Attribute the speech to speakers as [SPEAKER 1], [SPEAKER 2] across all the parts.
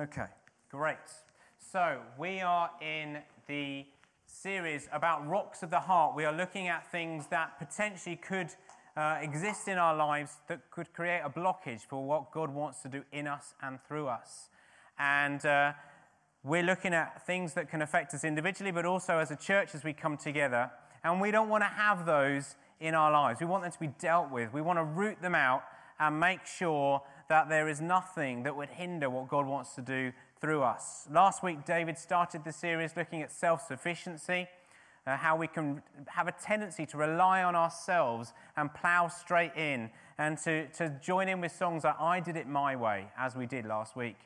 [SPEAKER 1] Okay, great. So, we are in the series about rocks of the heart. We are looking at things that potentially could uh, exist in our lives that could create a blockage for what God wants to do in us and through us. And uh, we're looking at things that can affect us individually, but also as a church as we come together. And we don't want to have those in our lives. We want them to be dealt with. We want to root them out and make sure that there is nothing that would hinder what God wants to do through us. Last week, David started the series looking at self sufficiency, uh, how we can have a tendency to rely on ourselves and plow straight in, and to, to join in with songs like I Did It My Way, as we did last week.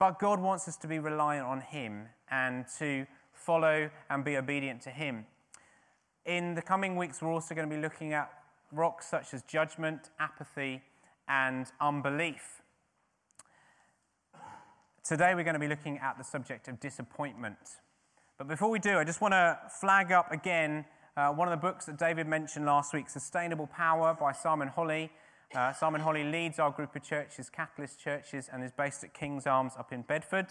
[SPEAKER 1] But God wants us to be reliant on Him and to follow and be obedient to Him. In the coming weeks, we're also going to be looking at rocks such as judgment, apathy, and unbelief. Today, we're going to be looking at the subject of disappointment. But before we do, I just want to flag up again uh, one of the books that David mentioned last week Sustainable Power by Simon Holley. Uh, Simon Holley leads our group of churches, Catalyst Churches, and is based at King's Arms up in Bedford.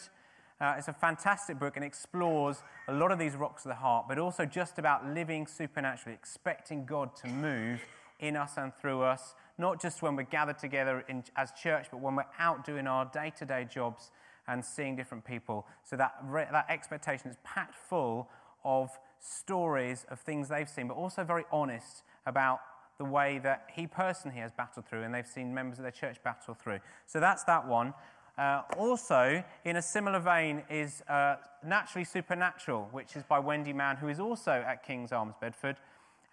[SPEAKER 1] Uh, it's a fantastic book and explores a lot of these rocks of the heart, but also just about living supernaturally, expecting God to move in us and through us, not just when we're gathered together in, as church, but when we're out doing our day to day jobs and seeing different people. So that, re- that expectation is packed full of stories of things they've seen, but also very honest about the way that he personally has battled through and they've seen members of their church battle through. So that's that one. Uh, also, in a similar vein, is uh, Naturally Supernatural, which is by Wendy Mann, who is also at King's Arms, Bedford.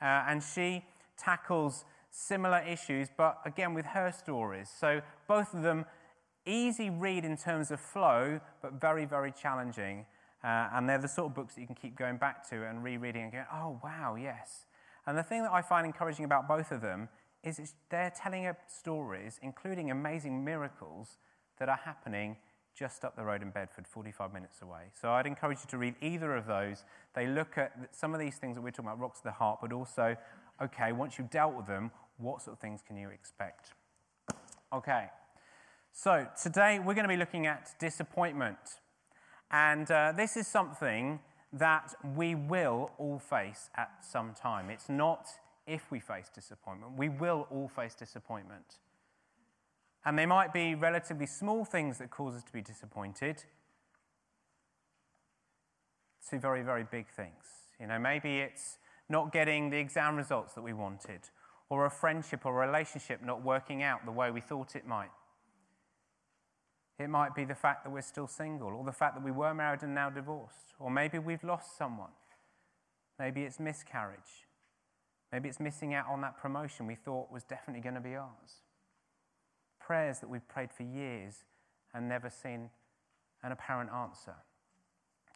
[SPEAKER 1] Uh, and she tackles similar issues, but again with her stories. So both of them easy read in terms of flow, but very, very challenging. Uh, and they're the sort of books that you can keep going back to and rereading and going, oh, wow, yes. And the thing that I find encouraging about both of them is they're telling stories, including amazing miracles that are happening just up the road in Bedford, 45 minutes away. So I'd encourage you to read either of those. They look at some of these things that we're talking about, rocks of the heart, but also, okay, once you've dealt with them, what sort of things can you expect? Okay, so today we're going to be looking at disappointment. And uh, this is something that we will all face at some time. It's not if we face disappointment, we will all face disappointment. And they might be relatively small things that cause us to be disappointed to very, very big things. You know, maybe it's not getting the exam results that we wanted, or a friendship or a relationship not working out the way we thought it might. It might be the fact that we're still single, or the fact that we were married and now divorced, or maybe we've lost someone. Maybe it's miscarriage. Maybe it's missing out on that promotion we thought was definitely going to be ours prayers that we've prayed for years and never seen an apparent answer.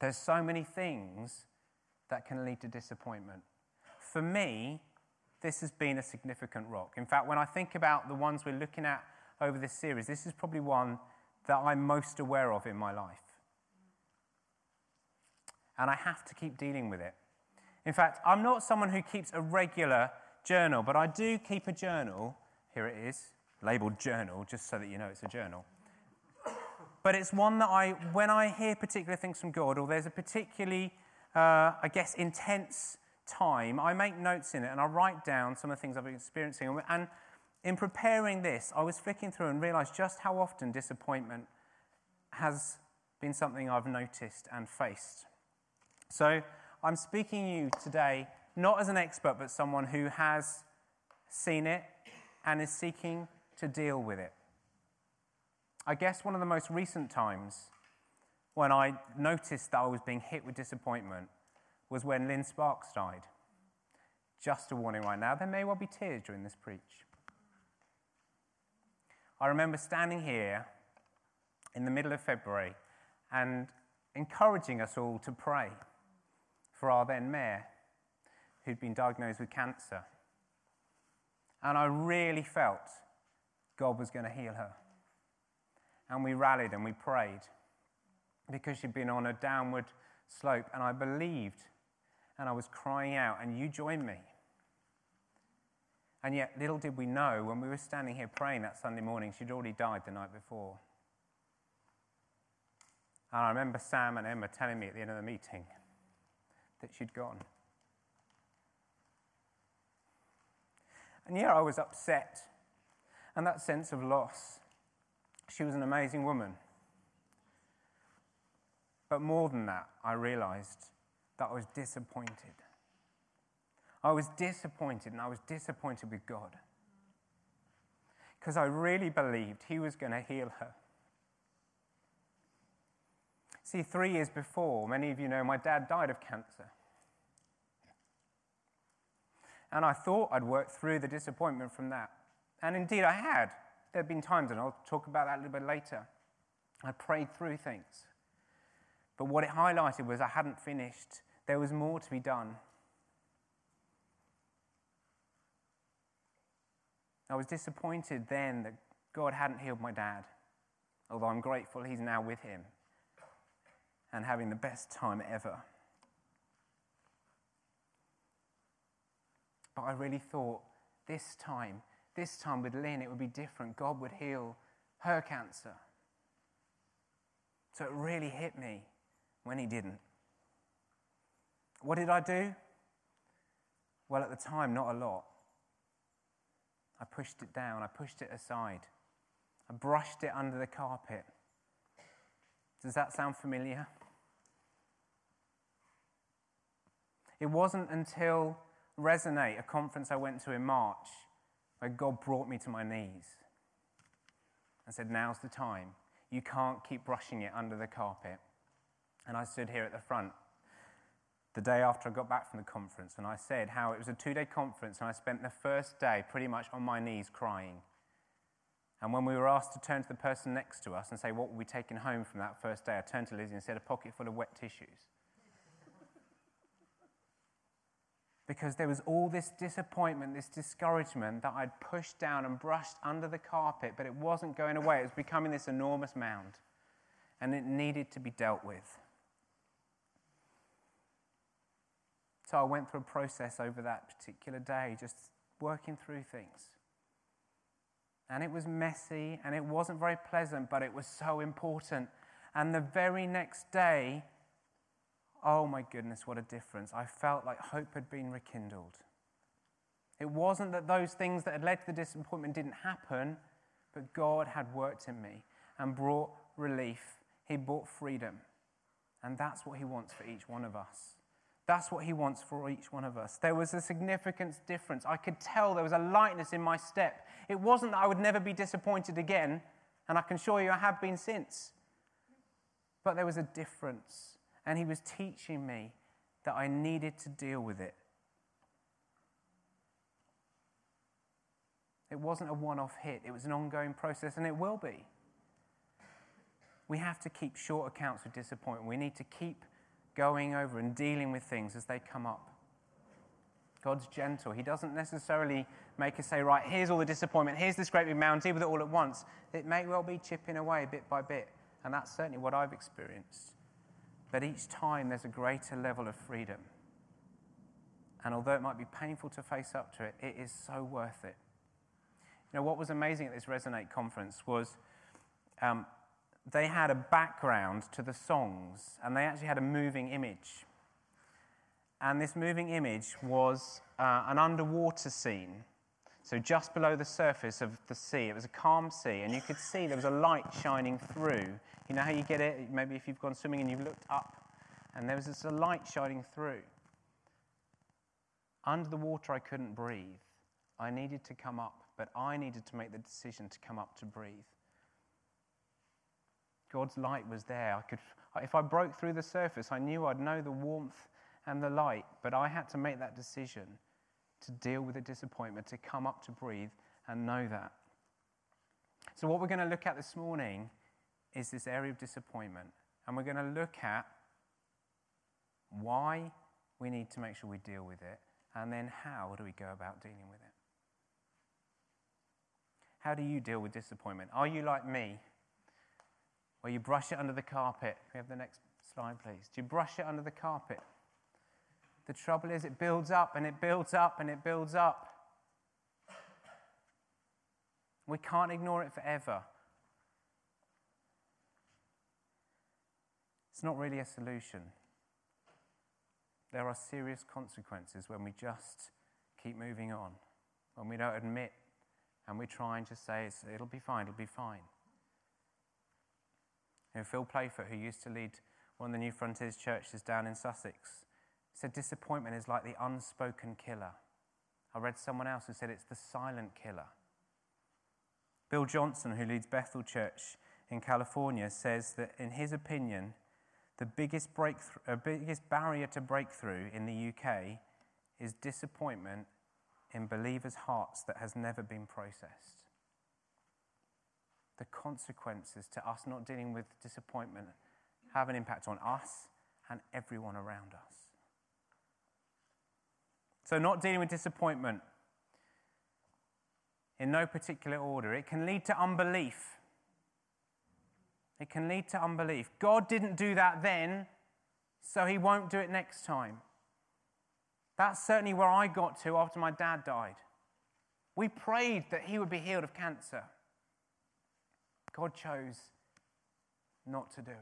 [SPEAKER 1] There's so many things that can lead to disappointment. For me, this has been a significant rock. In fact, when I think about the ones we're looking at over this series, this is probably one that I'm most aware of in my life. And I have to keep dealing with it. In fact, I'm not someone who keeps a regular journal, but I do keep a journal. Here it is labeled journal, just so that you know it's a journal. But it's one that I, when I hear particular things from God, or there's a particularly, uh, I guess, intense time, I make notes in it and I write down some of the things I've been experiencing. And in preparing this, I was flicking through and realized just how often disappointment has been something I've noticed and faced. So I'm speaking to you today not as an expert, but someone who has seen it and is seeking to deal with it. I guess one of the most recent times when I noticed that I was being hit with disappointment was when Lynn Sparks died. Just a warning right now, there may well be tears during this preach. I remember standing here in the middle of February and encouraging us all to pray for our then mayor, who'd been diagnosed with cancer. And I really felt God was going to heal her. And we rallied and we prayed because she'd been on a downward slope. And I believed and I was crying out, and you joined me. And yet, little did we know when we were standing here praying that Sunday morning, she'd already died the night before. And I remember Sam and Emma telling me at the end of the meeting that she'd gone. And yeah, I was upset. And that sense of loss. She was an amazing woman. But more than that, I realized that I was disappointed. I was disappointed, and I was disappointed with God. Because I really believed He was going to heal her. See, three years before, many of you know my dad died of cancer. And I thought I'd worked through the disappointment from that. And indeed, I had. There have been times, and I'll talk about that a little bit later. I prayed through things. But what it highlighted was I hadn't finished, there was more to be done. I was disappointed then that God hadn't healed my dad, although I'm grateful he's now with him and having the best time ever. But I really thought this time, this time with Lynn, it would be different. God would heal her cancer. So it really hit me when he didn't. What did I do? Well, at the time, not a lot. I pushed it down, I pushed it aside, I brushed it under the carpet. Does that sound familiar? It wasn't until Resonate, a conference I went to in March, where God brought me to my knees and said, Now's the time. You can't keep brushing it under the carpet. And I stood here at the front the day after I got back from the conference, and I said how it was a two day conference, and I spent the first day pretty much on my knees crying. And when we were asked to turn to the person next to us and say, What were we taking home from that first day? I turned to Lizzie and said, A pocket full of wet tissues. because there was all this disappointment, this discouragement that I'd pushed down and brushed under the carpet, but it wasn't going away. It was becoming this enormous mound, and it needed to be dealt with. So I went through a process over that particular day, just working through things. And it was messy and it wasn't very pleasant, but it was so important. And the very next day, oh my goodness, what a difference. I felt like hope had been rekindled. It wasn't that those things that had led to the disappointment didn't happen, but God had worked in me and brought relief. He brought freedom. And that's what He wants for each one of us. That's what he wants for each one of us. There was a significant difference. I could tell there was a lightness in my step. It wasn't that I would never be disappointed again, and I can assure you I have been since. But there was a difference, and he was teaching me that I needed to deal with it. It wasn't a one off hit, it was an ongoing process, and it will be. We have to keep short accounts of disappointment. We need to keep going over and dealing with things as they come up. God's gentle. He doesn't necessarily make us say, right, here's all the disappointment, here's this great big mountain, deal with it all at once. It may well be chipping away bit by bit, and that's certainly what I've experienced. But each time there's a greater level of freedom. And although it might be painful to face up to it, it is so worth it. You know, what was amazing at this Resonate conference was um, they had a background to the songs, and they actually had a moving image. And this moving image was uh, an underwater scene. So, just below the surface of the sea, it was a calm sea, and you could see there was a light shining through. You know how you get it? Maybe if you've gone swimming and you've looked up, and there was this light shining through. Under the water, I couldn't breathe. I needed to come up, but I needed to make the decision to come up to breathe. God's light was there. I could, if I broke through the surface, I knew I'd know the warmth and the light, but I had to make that decision to deal with the disappointment, to come up to breathe and know that. So, what we're going to look at this morning is this area of disappointment, and we're going to look at why we need to make sure we deal with it, and then how do we go about dealing with it. How do you deal with disappointment? Are you like me? Where you brush it under the carpet. Can we have the next slide, please? Do you brush it under the carpet? The trouble is, it builds up and it builds up and it builds up. We can't ignore it forever. It's not really a solution. There are serious consequences when we just keep moving on, when we don't admit and we try and just say, it'll be fine, it'll be fine. Know, Phil Playfoot, who used to lead one of the New Frontiers churches down in Sussex, said disappointment is like the unspoken killer. I read someone else who said it's the silent killer. Bill Johnson, who leads Bethel Church in California, says that in his opinion, the biggest, breakthrough, uh, biggest barrier to breakthrough in the UK is disappointment in believers' hearts that has never been processed. The consequences to us not dealing with disappointment have an impact on us and everyone around us. So, not dealing with disappointment in no particular order, it can lead to unbelief. It can lead to unbelief. God didn't do that then, so he won't do it next time. That's certainly where I got to after my dad died. We prayed that he would be healed of cancer. God chose not to do it.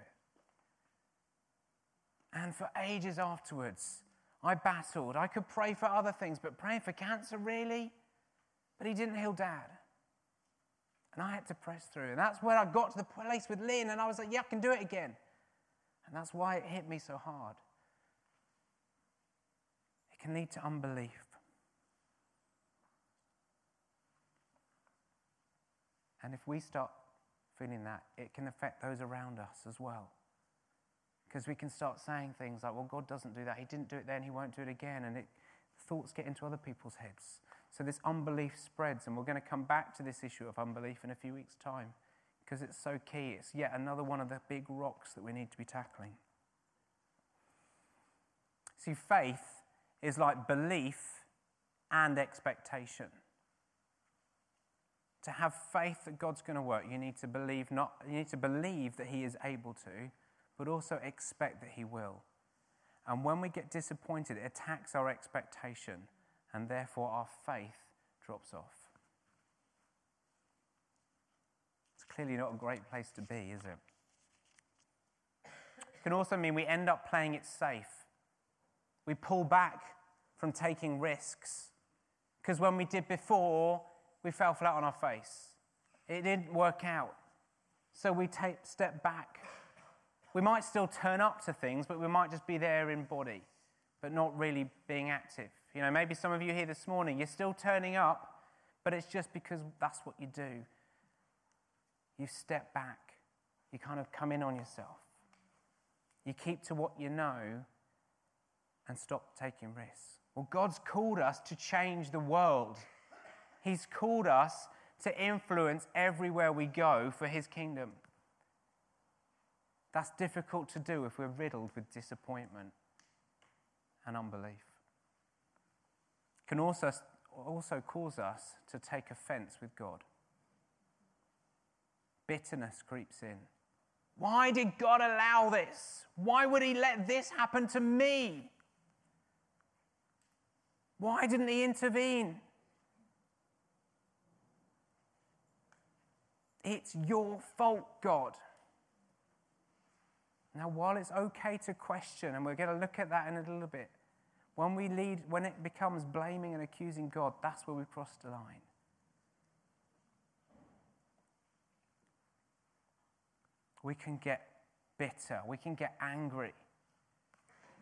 [SPEAKER 1] And for ages afterwards, I battled. I could pray for other things, but praying for cancer, really? But he didn't heal dad. And I had to press through. And that's where I got to the place with Lynn, and I was like, yeah, I can do it again. And that's why it hit me so hard. It can lead to unbelief. And if we start feeling that, it can affect those around us as well. Because we can start saying things like, well, God doesn't do that. He didn't do it then, He won't do it again. And it, thoughts get into other people's heads. So this unbelief spreads, and we're going to come back to this issue of unbelief in a few weeks' time because it's so key. It's yet another one of the big rocks that we need to be tackling. See, faith is like belief and expectation. To have faith that God's going to work, you need to believe not you need to believe that he is able to, but also expect that he will. And when we get disappointed, it attacks our expectation and therefore our faith drops off. It's clearly not a great place to be, is it? It can also mean we end up playing it safe. We pull back from taking risks. Because when we did before, we fell flat on our face. It didn't work out. So we take step back. We might still turn up to things, but we might just be there in body, but not really being active. You know, maybe some of you here this morning, you're still turning up, but it's just because that's what you do. You step back, you kind of come in on yourself. You keep to what you know and stop taking risks. Well, God's called us to change the world. He's called us to influence everywhere we go for His kingdom. That's difficult to do if we're riddled with disappointment and unbelief can also, also cause us to take offense with God. Bitterness creeps in. Why did God allow this? Why would He let this happen to me? Why didn't He intervene? It's your fault, God. Now, while it's okay to question, and we're going to look at that in a little bit, when we lead, when it becomes blaming and accusing God, that's where we cross the line. We can get bitter, we can get angry.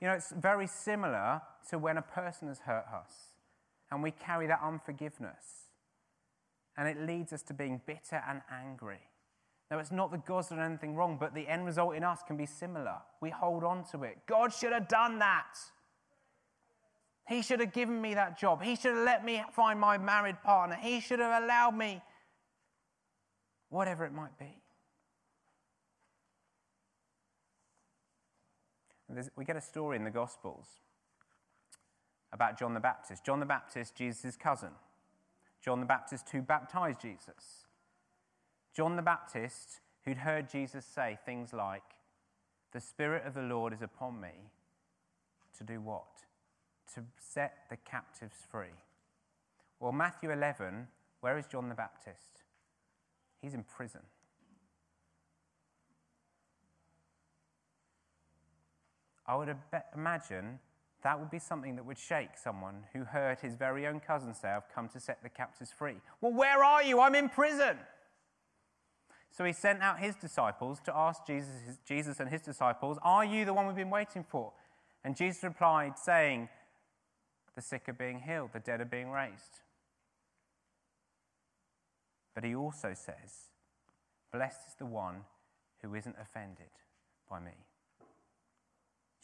[SPEAKER 1] You know, it's very similar to when a person has hurt us and we carry that unforgiveness. And it leads us to being bitter and angry. Now, it's not that God's done anything wrong, but the end result in us can be similar. We hold on to it. God should have done that. He should have given me that job. He should have let me find my married partner. He should have allowed me, whatever it might be. We get a story in the Gospels about John the Baptist. John the Baptist, Jesus' cousin. John the Baptist who baptized Jesus. John the Baptist who'd heard Jesus say things like, The Spirit of the Lord is upon me to do what? to set the captives free. Well, Matthew 11, where is John the Baptist? He's in prison. I would imagine that would be something that would shake someone who heard his very own cousin say, I've come to set the captives free. Well, where are you? I'm in prison. So he sent out his disciples to ask Jesus, Jesus and his disciples, Are you the one we've been waiting for? And Jesus replied, saying, The sick are being healed, the dead are being raised. But he also says, Blessed is the one who isn't offended by me.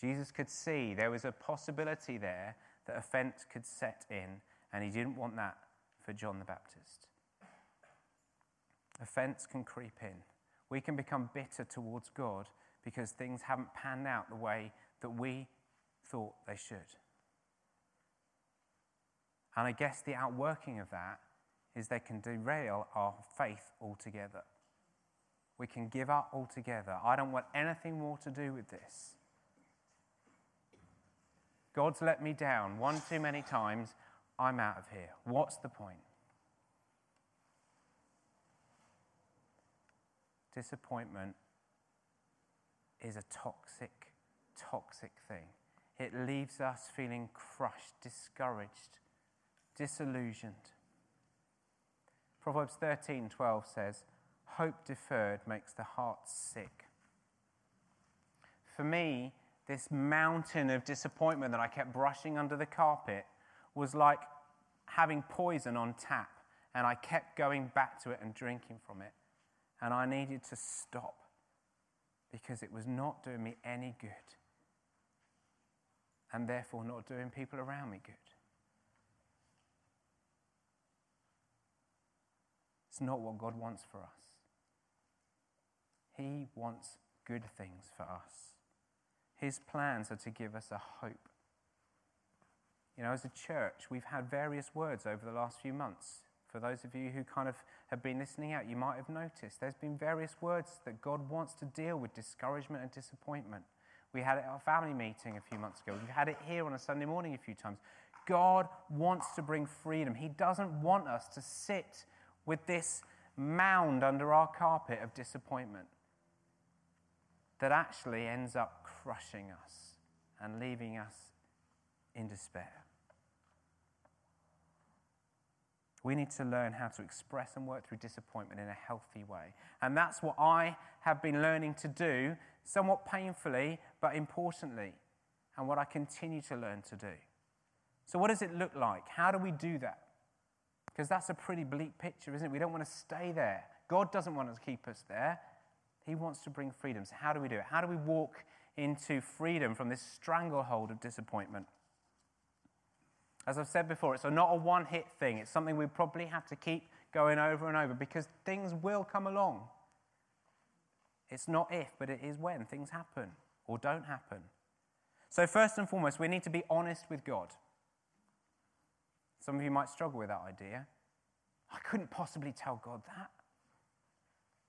[SPEAKER 1] Jesus could see there was a possibility there that offense could set in, and he didn't want that for John the Baptist. Offense can creep in. We can become bitter towards God because things haven't panned out the way that we thought they should. And I guess the outworking of that is they can derail our faith altogether. We can give up altogether. I don't want anything more to do with this. God's let me down one too many times. I'm out of here. What's the point? Disappointment is a toxic, toxic thing. It leaves us feeling crushed, discouraged, disillusioned. Proverbs 13:12 says, "Hope deferred makes the heart sick." For me, this mountain of disappointment that I kept brushing under the carpet was like having poison on tap, and I kept going back to it and drinking from it. And I needed to stop because it was not doing me any good, and therefore not doing people around me good. It's not what God wants for us. He wants good things for us. His plans are to give us a hope. You know, as a church, we've had various words over the last few months. For those of you who kind of have been listening out, you might have noticed there's been various words that God wants to deal with discouragement and disappointment. We had it at our family meeting a few months ago. We've had it here on a Sunday morning a few times. God wants to bring freedom. He doesn't want us to sit with this mound under our carpet of disappointment that actually ends up crushing us and leaving us in despair. We need to learn how to express and work through disappointment in a healthy way. And that's what I have been learning to do, somewhat painfully, but importantly, and what I continue to learn to do. So, what does it look like? How do we do that? Because that's a pretty bleak picture, isn't it? We don't want to stay there. God doesn't want to keep us there. He wants to bring freedom. So, how do we do it? How do we walk into freedom from this stranglehold of disappointment? As I've said before, it's not a one hit thing. It's something we probably have to keep going over and over because things will come along. It's not if, but it is when things happen or don't happen. So, first and foremost, we need to be honest with God. Some of you might struggle with that idea. I couldn't possibly tell God that.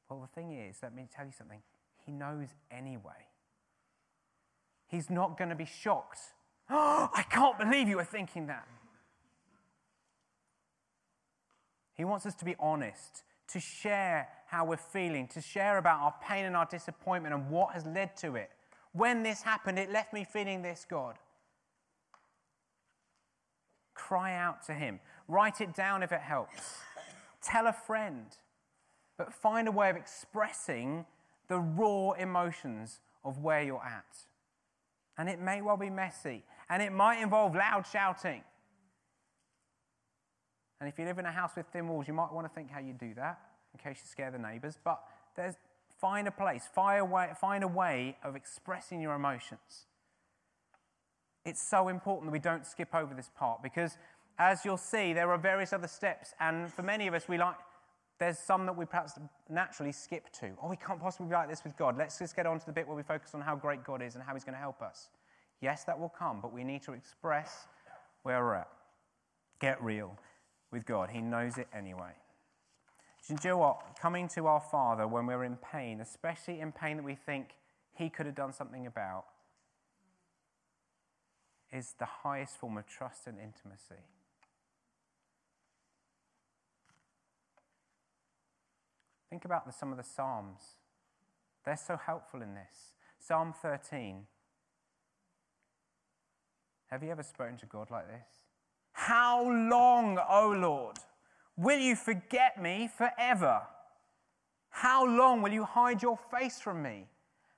[SPEAKER 1] Well, the thing is, let me tell you something. He knows anyway. He's not going to be shocked. Oh, I can't believe you were thinking that. He wants us to be honest, to share how we're feeling, to share about our pain and our disappointment and what has led to it. When this happened, it left me feeling this, God. Cry out to Him. Write it down if it helps. Tell a friend but find a way of expressing the raw emotions of where you're at. And it may well be messy, and it might involve loud shouting. And if you live in a house with thin walls, you might want to think how you do that in case you scare the neighbors. But there's, find a place, find a, way, find a way of expressing your emotions. It's so important that we don't skip over this part because, as you'll see, there are various other steps. And for many of us, we like, there's some that we perhaps naturally skip to. Oh, we can't possibly be like this with God. Let's just get on to the bit where we focus on how great God is and how He's going to help us. Yes, that will come, but we need to express where we're at. Get real with God. He knows it anyway. Do you know what? Coming to our Father when we're in pain, especially in pain that we think He could have done something about, is the highest form of trust and intimacy. Think about the, some of the Psalms. They're so helpful in this. Psalm 13 Have you ever spoken to God like this? How long, O Lord, will you forget me forever? How long will you hide your face from me?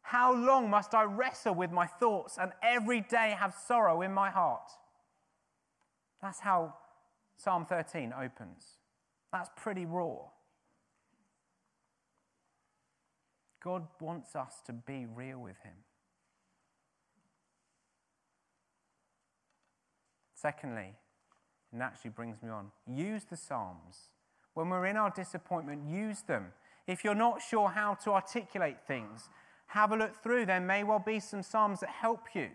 [SPEAKER 1] How long must I wrestle with my thoughts and every day have sorrow in my heart? That's how Psalm 13 opens. That's pretty raw. God wants us to be real with Him. Secondly, and actually brings me on, use the Psalms. When we're in our disappointment, use them. If you're not sure how to articulate things, have a look through. There may well be some Psalms that help you.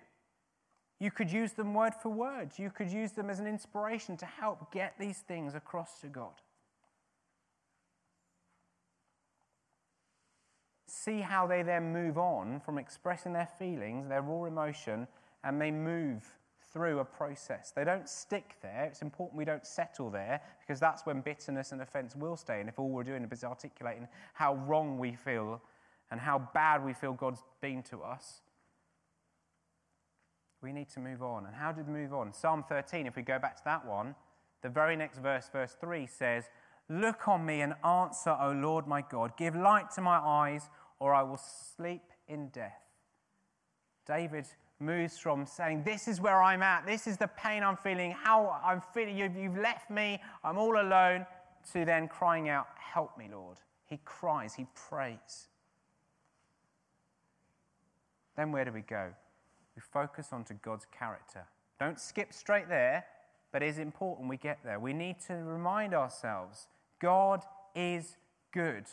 [SPEAKER 1] You could use them word for word. You could use them as an inspiration to help get these things across to God. See how they then move on from expressing their feelings, their raw emotion, and they move through a process. They don't stick there. It's important we don't settle there because that's when bitterness and offense will stay. And if all we're doing is articulating how wrong we feel and how bad we feel God's been to us, we need to move on. And how did we move on? Psalm 13, if we go back to that one, the very next verse, verse 3 says, Look on me and answer, O Lord my God. Give light to my eyes, or I will sleep in death. David moves from saying, This is where I'm at, this is the pain I'm feeling, how I'm feeling, you've, left me, I'm all alone, to then crying out, Help me, Lord. He cries, he prays. Then where do we go? We focus onto God's character. Don't skip straight there, but it is important we get there. We need to remind ourselves God is good.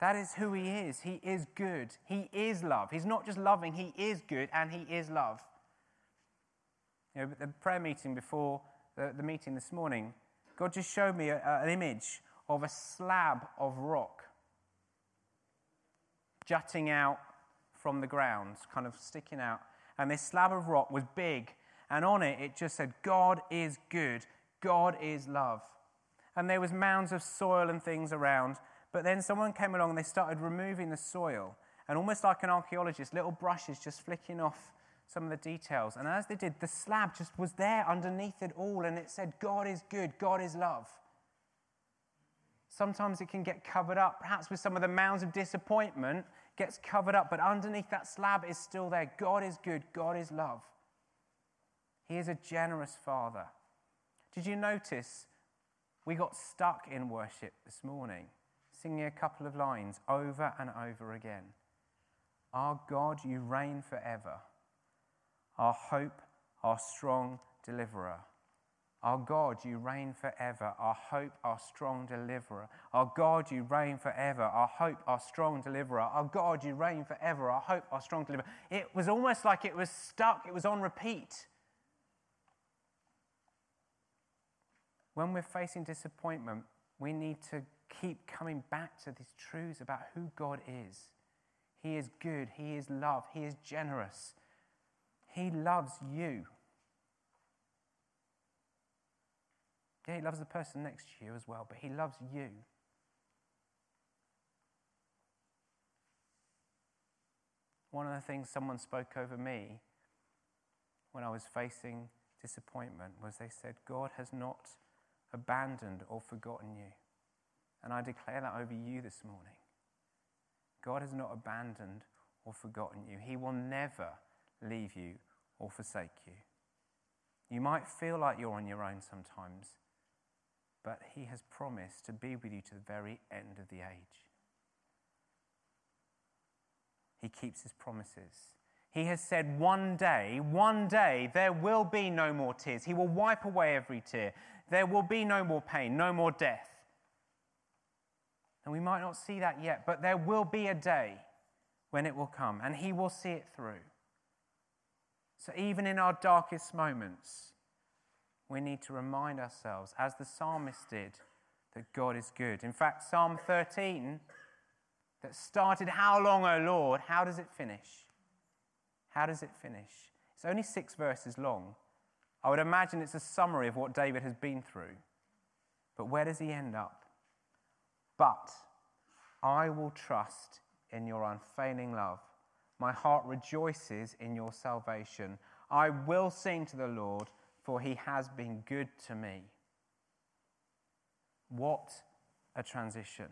[SPEAKER 1] That is who He is. He is good. He is love. He's not just loving, He is good and He is love. You know, the prayer meeting before the, the meeting this morning, God just showed me a, a, an image of a slab of rock jutting out from the ground, kind of sticking out. And this slab of rock was big, and on it it just said, God is good, God is love. And there was mounds of soil and things around. But then someone came along and they started removing the soil. And almost like an archaeologist, little brushes just flicking off some of the details. And as they did, the slab just was there underneath it all. And it said, God is good, God is love. Sometimes it can get covered up, perhaps with some of the mounds of disappointment gets covered up, but underneath that slab is still there. God is good, God is love. He is a generous Father. Did you notice we got stuck in worship this morning, singing a couple of lines over and over again? Our God, you reign forever. Our hope, our strong deliverer. Our God, you reign forever. Our hope, our strong deliverer. Our God, you reign forever. Our hope, our strong deliverer. Our God, you reign forever. Our hope, our strong deliverer. It was almost like it was stuck, it was on repeat. When we're facing disappointment, we need to keep coming back to these truths about who God is. He is good, He is love, He is generous, He loves you. Yeah, he loves the person next to you as well, but he loves you. One of the things someone spoke over me when I was facing disappointment was they said, God has not abandoned or forgotten you. And I declare that over you this morning. God has not abandoned or forgotten you. He will never leave you or forsake you. You might feel like you're on your own sometimes, but he has promised to be with you to the very end of the age. He keeps his promises. He has said, one day, one day, there will be no more tears. He will wipe away every tear. There will be no more pain, no more death. And we might not see that yet, but there will be a day when it will come, and He will see it through. So, even in our darkest moments, we need to remind ourselves, as the psalmist did, that God is good. In fact, Psalm 13, that started, How long, O Lord? How does it finish? How does it finish? It's only six verses long. I would imagine it's a summary of what David has been through. But where does he end up? But I will trust in your unfailing love. My heart rejoices in your salvation. I will sing to the Lord, for he has been good to me. What a transition.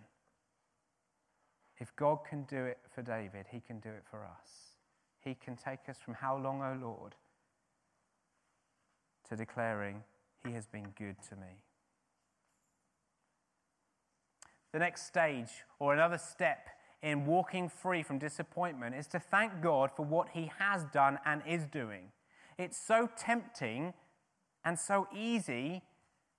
[SPEAKER 1] If God can do it for David, he can do it for us. He can take us from how long, O Lord, to declaring, He has been good to me. The next stage, or another step in walking free from disappointment, is to thank God for what He has done and is doing. It's so tempting and so easy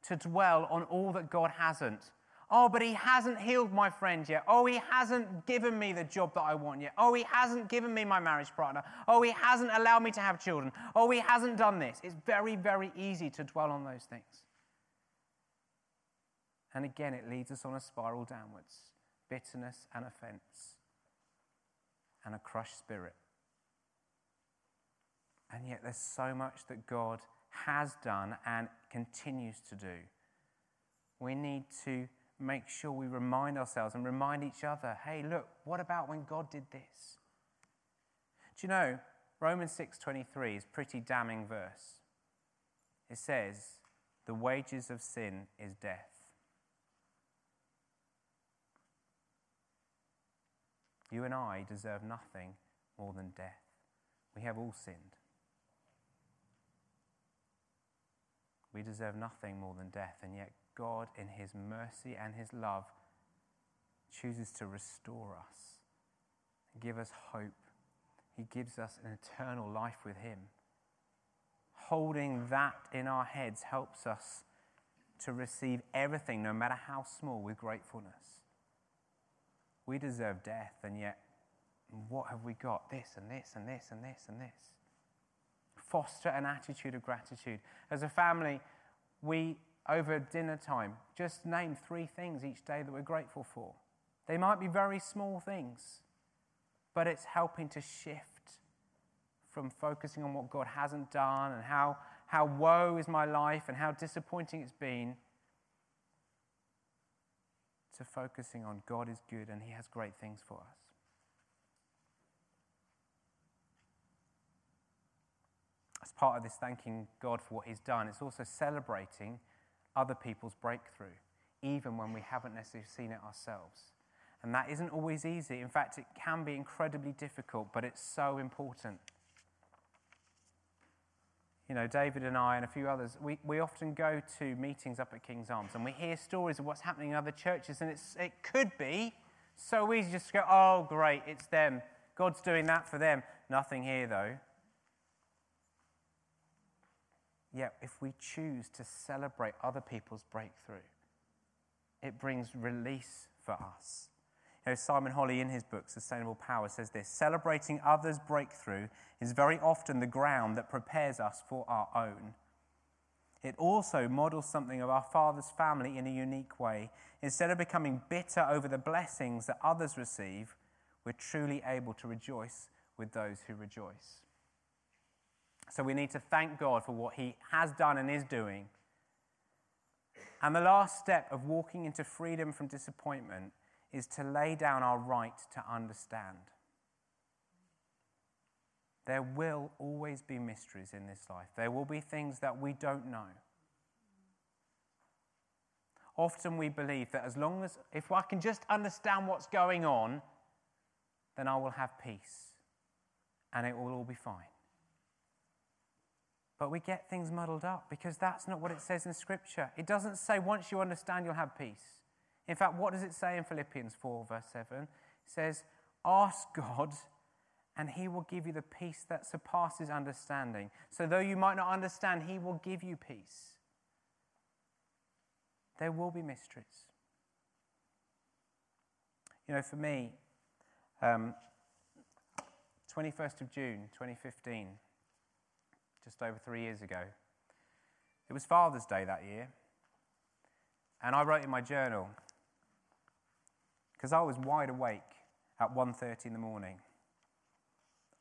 [SPEAKER 1] to dwell on all that God hasn't. Oh, but he hasn't healed my friend yet. Oh, he hasn't given me the job that I want yet. Oh, he hasn't given me my marriage partner. Oh, he hasn't allowed me to have children. Oh, he hasn't done this. It's very, very easy to dwell on those things. And again, it leads us on a spiral downwards bitterness and offense and a crushed spirit. And yet, there's so much that God has done and continues to do. We need to make sure we remind ourselves and remind each other hey, look, what about when God did this? Do you know, Romans 6:23 is pretty damning verse. It says, "The wages of sin is death." You and I deserve nothing more than death. We have all sinned. We deserve nothing more than death, and yet God, in His mercy and His love, chooses to restore us give us hope. He gives us an eternal life with Him. Holding that in our heads helps us to receive everything, no matter how small, with gratefulness. We deserve death, and yet, what have we got? This and this and this and this and this. Foster an attitude of gratitude. As a family, we over dinner time, just name three things each day that we're grateful for. They might be very small things, but it's helping to shift from focusing on what God hasn't done and how, how woe is my life and how disappointing it's been to focusing on God is good and He has great things for us. As part of this thanking God for what He's done, it's also celebrating other people's breakthrough, even when we haven't necessarily seen it ourselves. And that isn't always easy. In fact, it can be incredibly difficult, but it's so important. You know, David and I and a few others, we, we often go to meetings up at King's Arms and we hear stories of what's happening in other churches, and it's, it could be so easy just to go, oh, great, it's them. God's doing that for them. Nothing here, though. Yet, if we choose to celebrate other people's breakthrough, it brings release for us. You know, Simon Holley, in his book, Sustainable Power, says this Celebrating others' breakthrough is very often the ground that prepares us for our own. It also models something of our Father's family in a unique way. Instead of becoming bitter over the blessings that others receive, we're truly able to rejoice with those who rejoice. So we need to thank God for what He has done and is doing. And the last step of walking into freedom from disappointment is to lay down our right to understand. There will always be mysteries in this life, there will be things that we don't know. Often we believe that as long as, if I can just understand what's going on, then I will have peace and it will all be fine. But we get things muddled up because that's not what it says in Scripture. It doesn't say once you understand, you'll have peace. In fact, what does it say in Philippians 4, verse 7? It says, Ask God, and He will give you the peace that surpasses understanding. So, though you might not understand, He will give you peace. There will be mysteries. You know, for me, um, 21st of June 2015 just over three years ago. It was Father's Day that year, and I wrote in my journal because I was wide awake at 1:30 in the morning.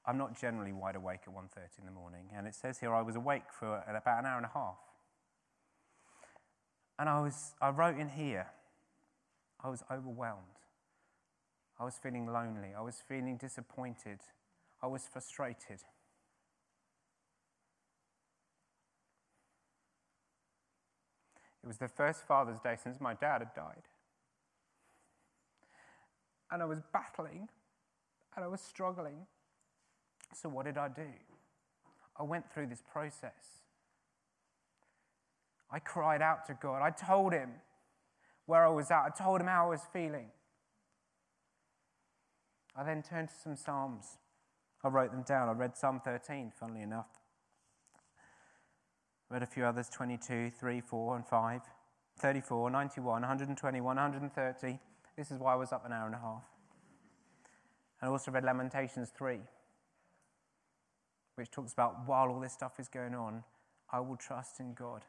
[SPEAKER 1] I'm not generally wide awake at 1:30 in the morning, and it says here I was awake for about an hour and a half. And I was I wrote in here I was overwhelmed. I was feeling lonely. I was feeling disappointed. I was frustrated. It was the first Father's Day since my dad had died. And I was battling and I was struggling. So, what did I do? I went through this process. I cried out to God. I told Him where I was at, I told Him how I was feeling. I then turned to some Psalms. I wrote them down. I read Psalm 13, funnily enough. Read a few others 22, 3, 4, and 5, 34, 91, 121, 130. This is why I was up an hour and a half. And I also read Lamentations 3, which talks about while all this stuff is going on, I will trust in God.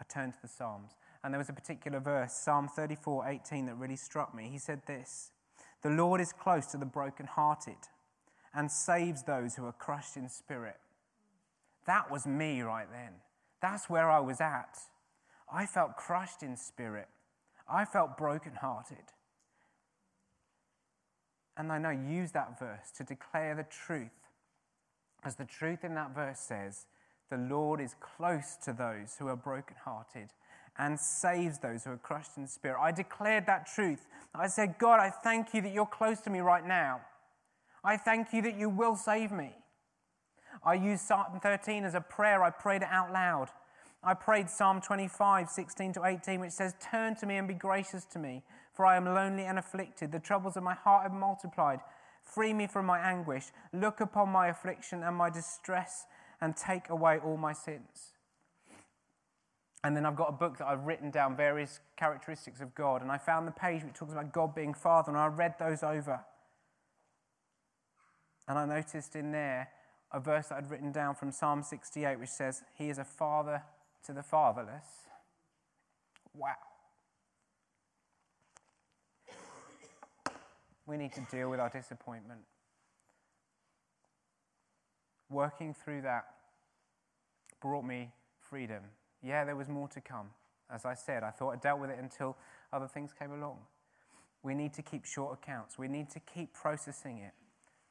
[SPEAKER 1] I turned to the Psalms, and there was a particular verse, Psalm 34 18, that really struck me. He said this The Lord is close to the brokenhearted and saves those who are crushed in spirit. That was me right then. That's where I was at. I felt crushed in spirit. I felt brokenhearted. And I know use that verse to declare the truth. As the truth in that verse says, the Lord is close to those who are brokenhearted and saves those who are crushed in spirit. I declared that truth. I said, God, I thank you that you're close to me right now. I thank you that you will save me. I used Psalm 13 as a prayer. I prayed it out loud. I prayed Psalm 25, 16 to 18, which says, Turn to me and be gracious to me, for I am lonely and afflicted. The troubles of my heart have multiplied. Free me from my anguish. Look upon my affliction and my distress, and take away all my sins. And then I've got a book that I've written down various characteristics of God, and I found the page which talks about God being Father, and I read those over. And I noticed in there a verse that I'd written down from Psalm 68, which says, He is a father to the fatherless. Wow. We need to deal with our disappointment. Working through that brought me freedom. Yeah, there was more to come. As I said, I thought I dealt with it until other things came along. We need to keep short accounts. We need to keep processing it,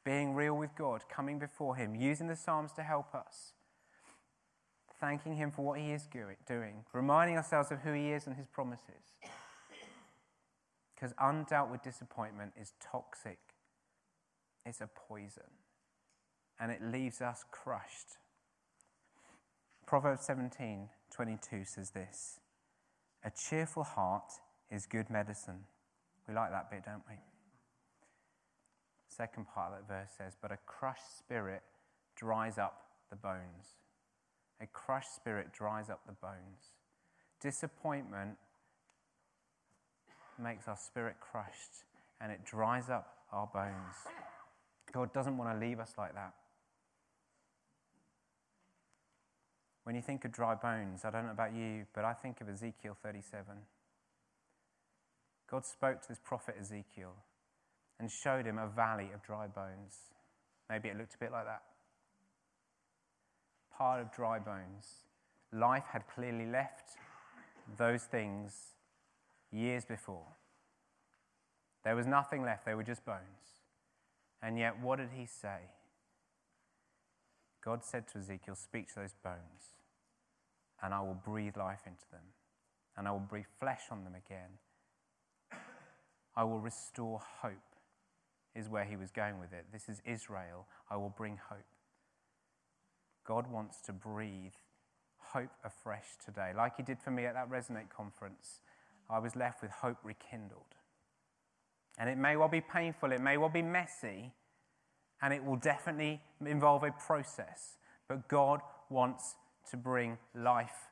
[SPEAKER 1] being real with God, coming before Him, using the Psalms to help us, thanking Him for what He is doing, reminding ourselves of who He is and His promises. Because undealt with disappointment is toxic, it's a poison, and it leaves us crushed. Proverbs 17 22 says this A cheerful heart is good medicine. We like that bit, don't we? Second part of that verse says, But a crushed spirit dries up the bones. A crushed spirit dries up the bones. Disappointment makes our spirit crushed and it dries up our bones. God doesn't want to leave us like that. When you think of dry bones, I don't know about you, but I think of Ezekiel 37. God spoke to this prophet Ezekiel and showed him a valley of dry bones. Maybe it looked a bit like that. Part of dry bones. Life had clearly left those things years before. There was nothing left, they were just bones. And yet, what did he say? God said to Ezekiel, Speak to those bones and I will breathe life into them, and I will breathe flesh on them again. I will restore hope, is where he was going with it. This is Israel. I will bring hope. God wants to breathe hope afresh today, like he did for me at that Resonate conference. I was left with hope rekindled. And it may well be painful, it may well be messy, and it will definitely involve a process. But God wants to bring life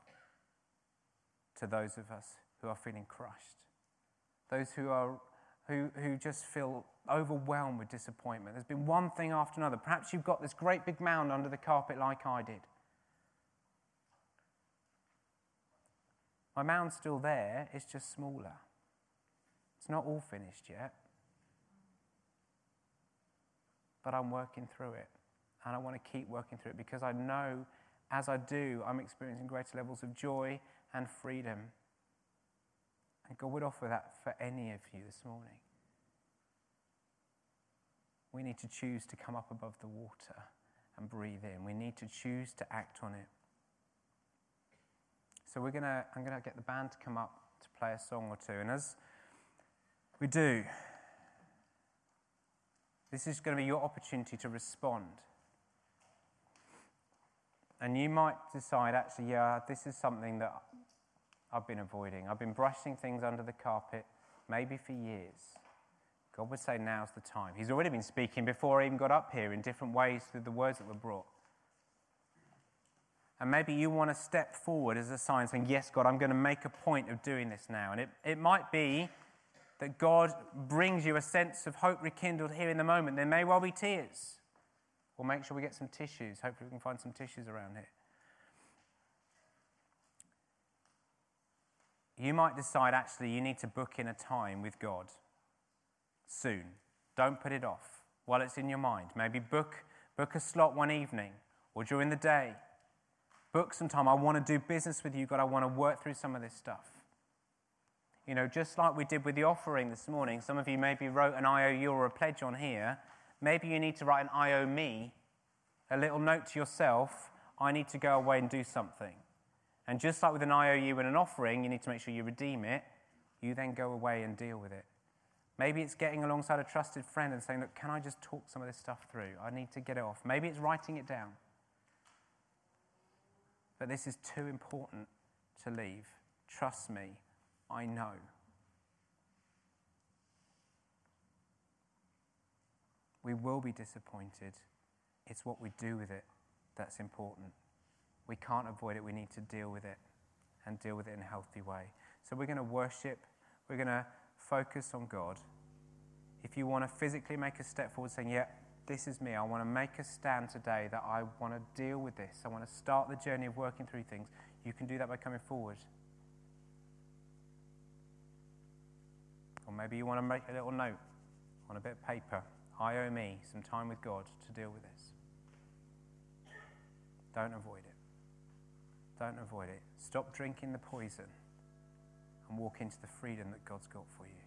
[SPEAKER 1] to those of us who are feeling crushed, those who, are, who, who just feel overwhelmed with disappointment. There's been one thing after another. Perhaps you've got this great big mound under the carpet like I did. My mound's still there, it's just smaller. It's not all finished yet. But I'm working through it. And I want to keep working through it because I know as I do, I'm experiencing greater levels of joy and freedom. And God would offer that for any of you this morning. We need to choose to come up above the water and breathe in. We need to choose to act on it. So we're gonna, I'm going to get the band to come up to play a song or two. And as we do, this is going to be your opportunity to respond. And you might decide, actually, yeah, this is something that I've been avoiding. I've been brushing things under the carpet, maybe for years. God would say, now's the time. He's already been speaking before I even got up here in different ways through the words that were brought. And maybe you want to step forward as a sign saying, Yes, God, I'm going to make a point of doing this now. And it, it might be that God brings you a sense of hope rekindled here in the moment. There may well be tears. We'll make sure we get some tissues. Hopefully, we can find some tissues around here. You might decide actually you need to book in a time with God soon. Don't put it off while it's in your mind. Maybe book, book a slot one evening or during the day. Book some time. I want to do business with you, God. I want to work through some of this stuff. You know, just like we did with the offering this morning, some of you maybe wrote an IOU or a pledge on here. Maybe you need to write an IO me, a little note to yourself I need to go away and do something. And just like with an IOU and an offering, you need to make sure you redeem it. You then go away and deal with it. Maybe it's getting alongside a trusted friend and saying, Look, can I just talk some of this stuff through? I need to get it off. Maybe it's writing it down. But this is too important to leave. Trust me, I know. We will be disappointed. It's what we do with it that's important. We can't avoid it. We need to deal with it and deal with it in a healthy way. So we're going to worship. We're going to focus on God. If you want to physically make a step forward saying, Yeah, this is me. I want to make a stand today that I want to deal with this. I want to start the journey of working through things. You can do that by coming forward. Or maybe you want to make a little note on a bit of paper. I owe me some time with God to deal with this. Don't avoid it. Don't avoid it. Stop drinking the poison and walk into the freedom that God's got for you.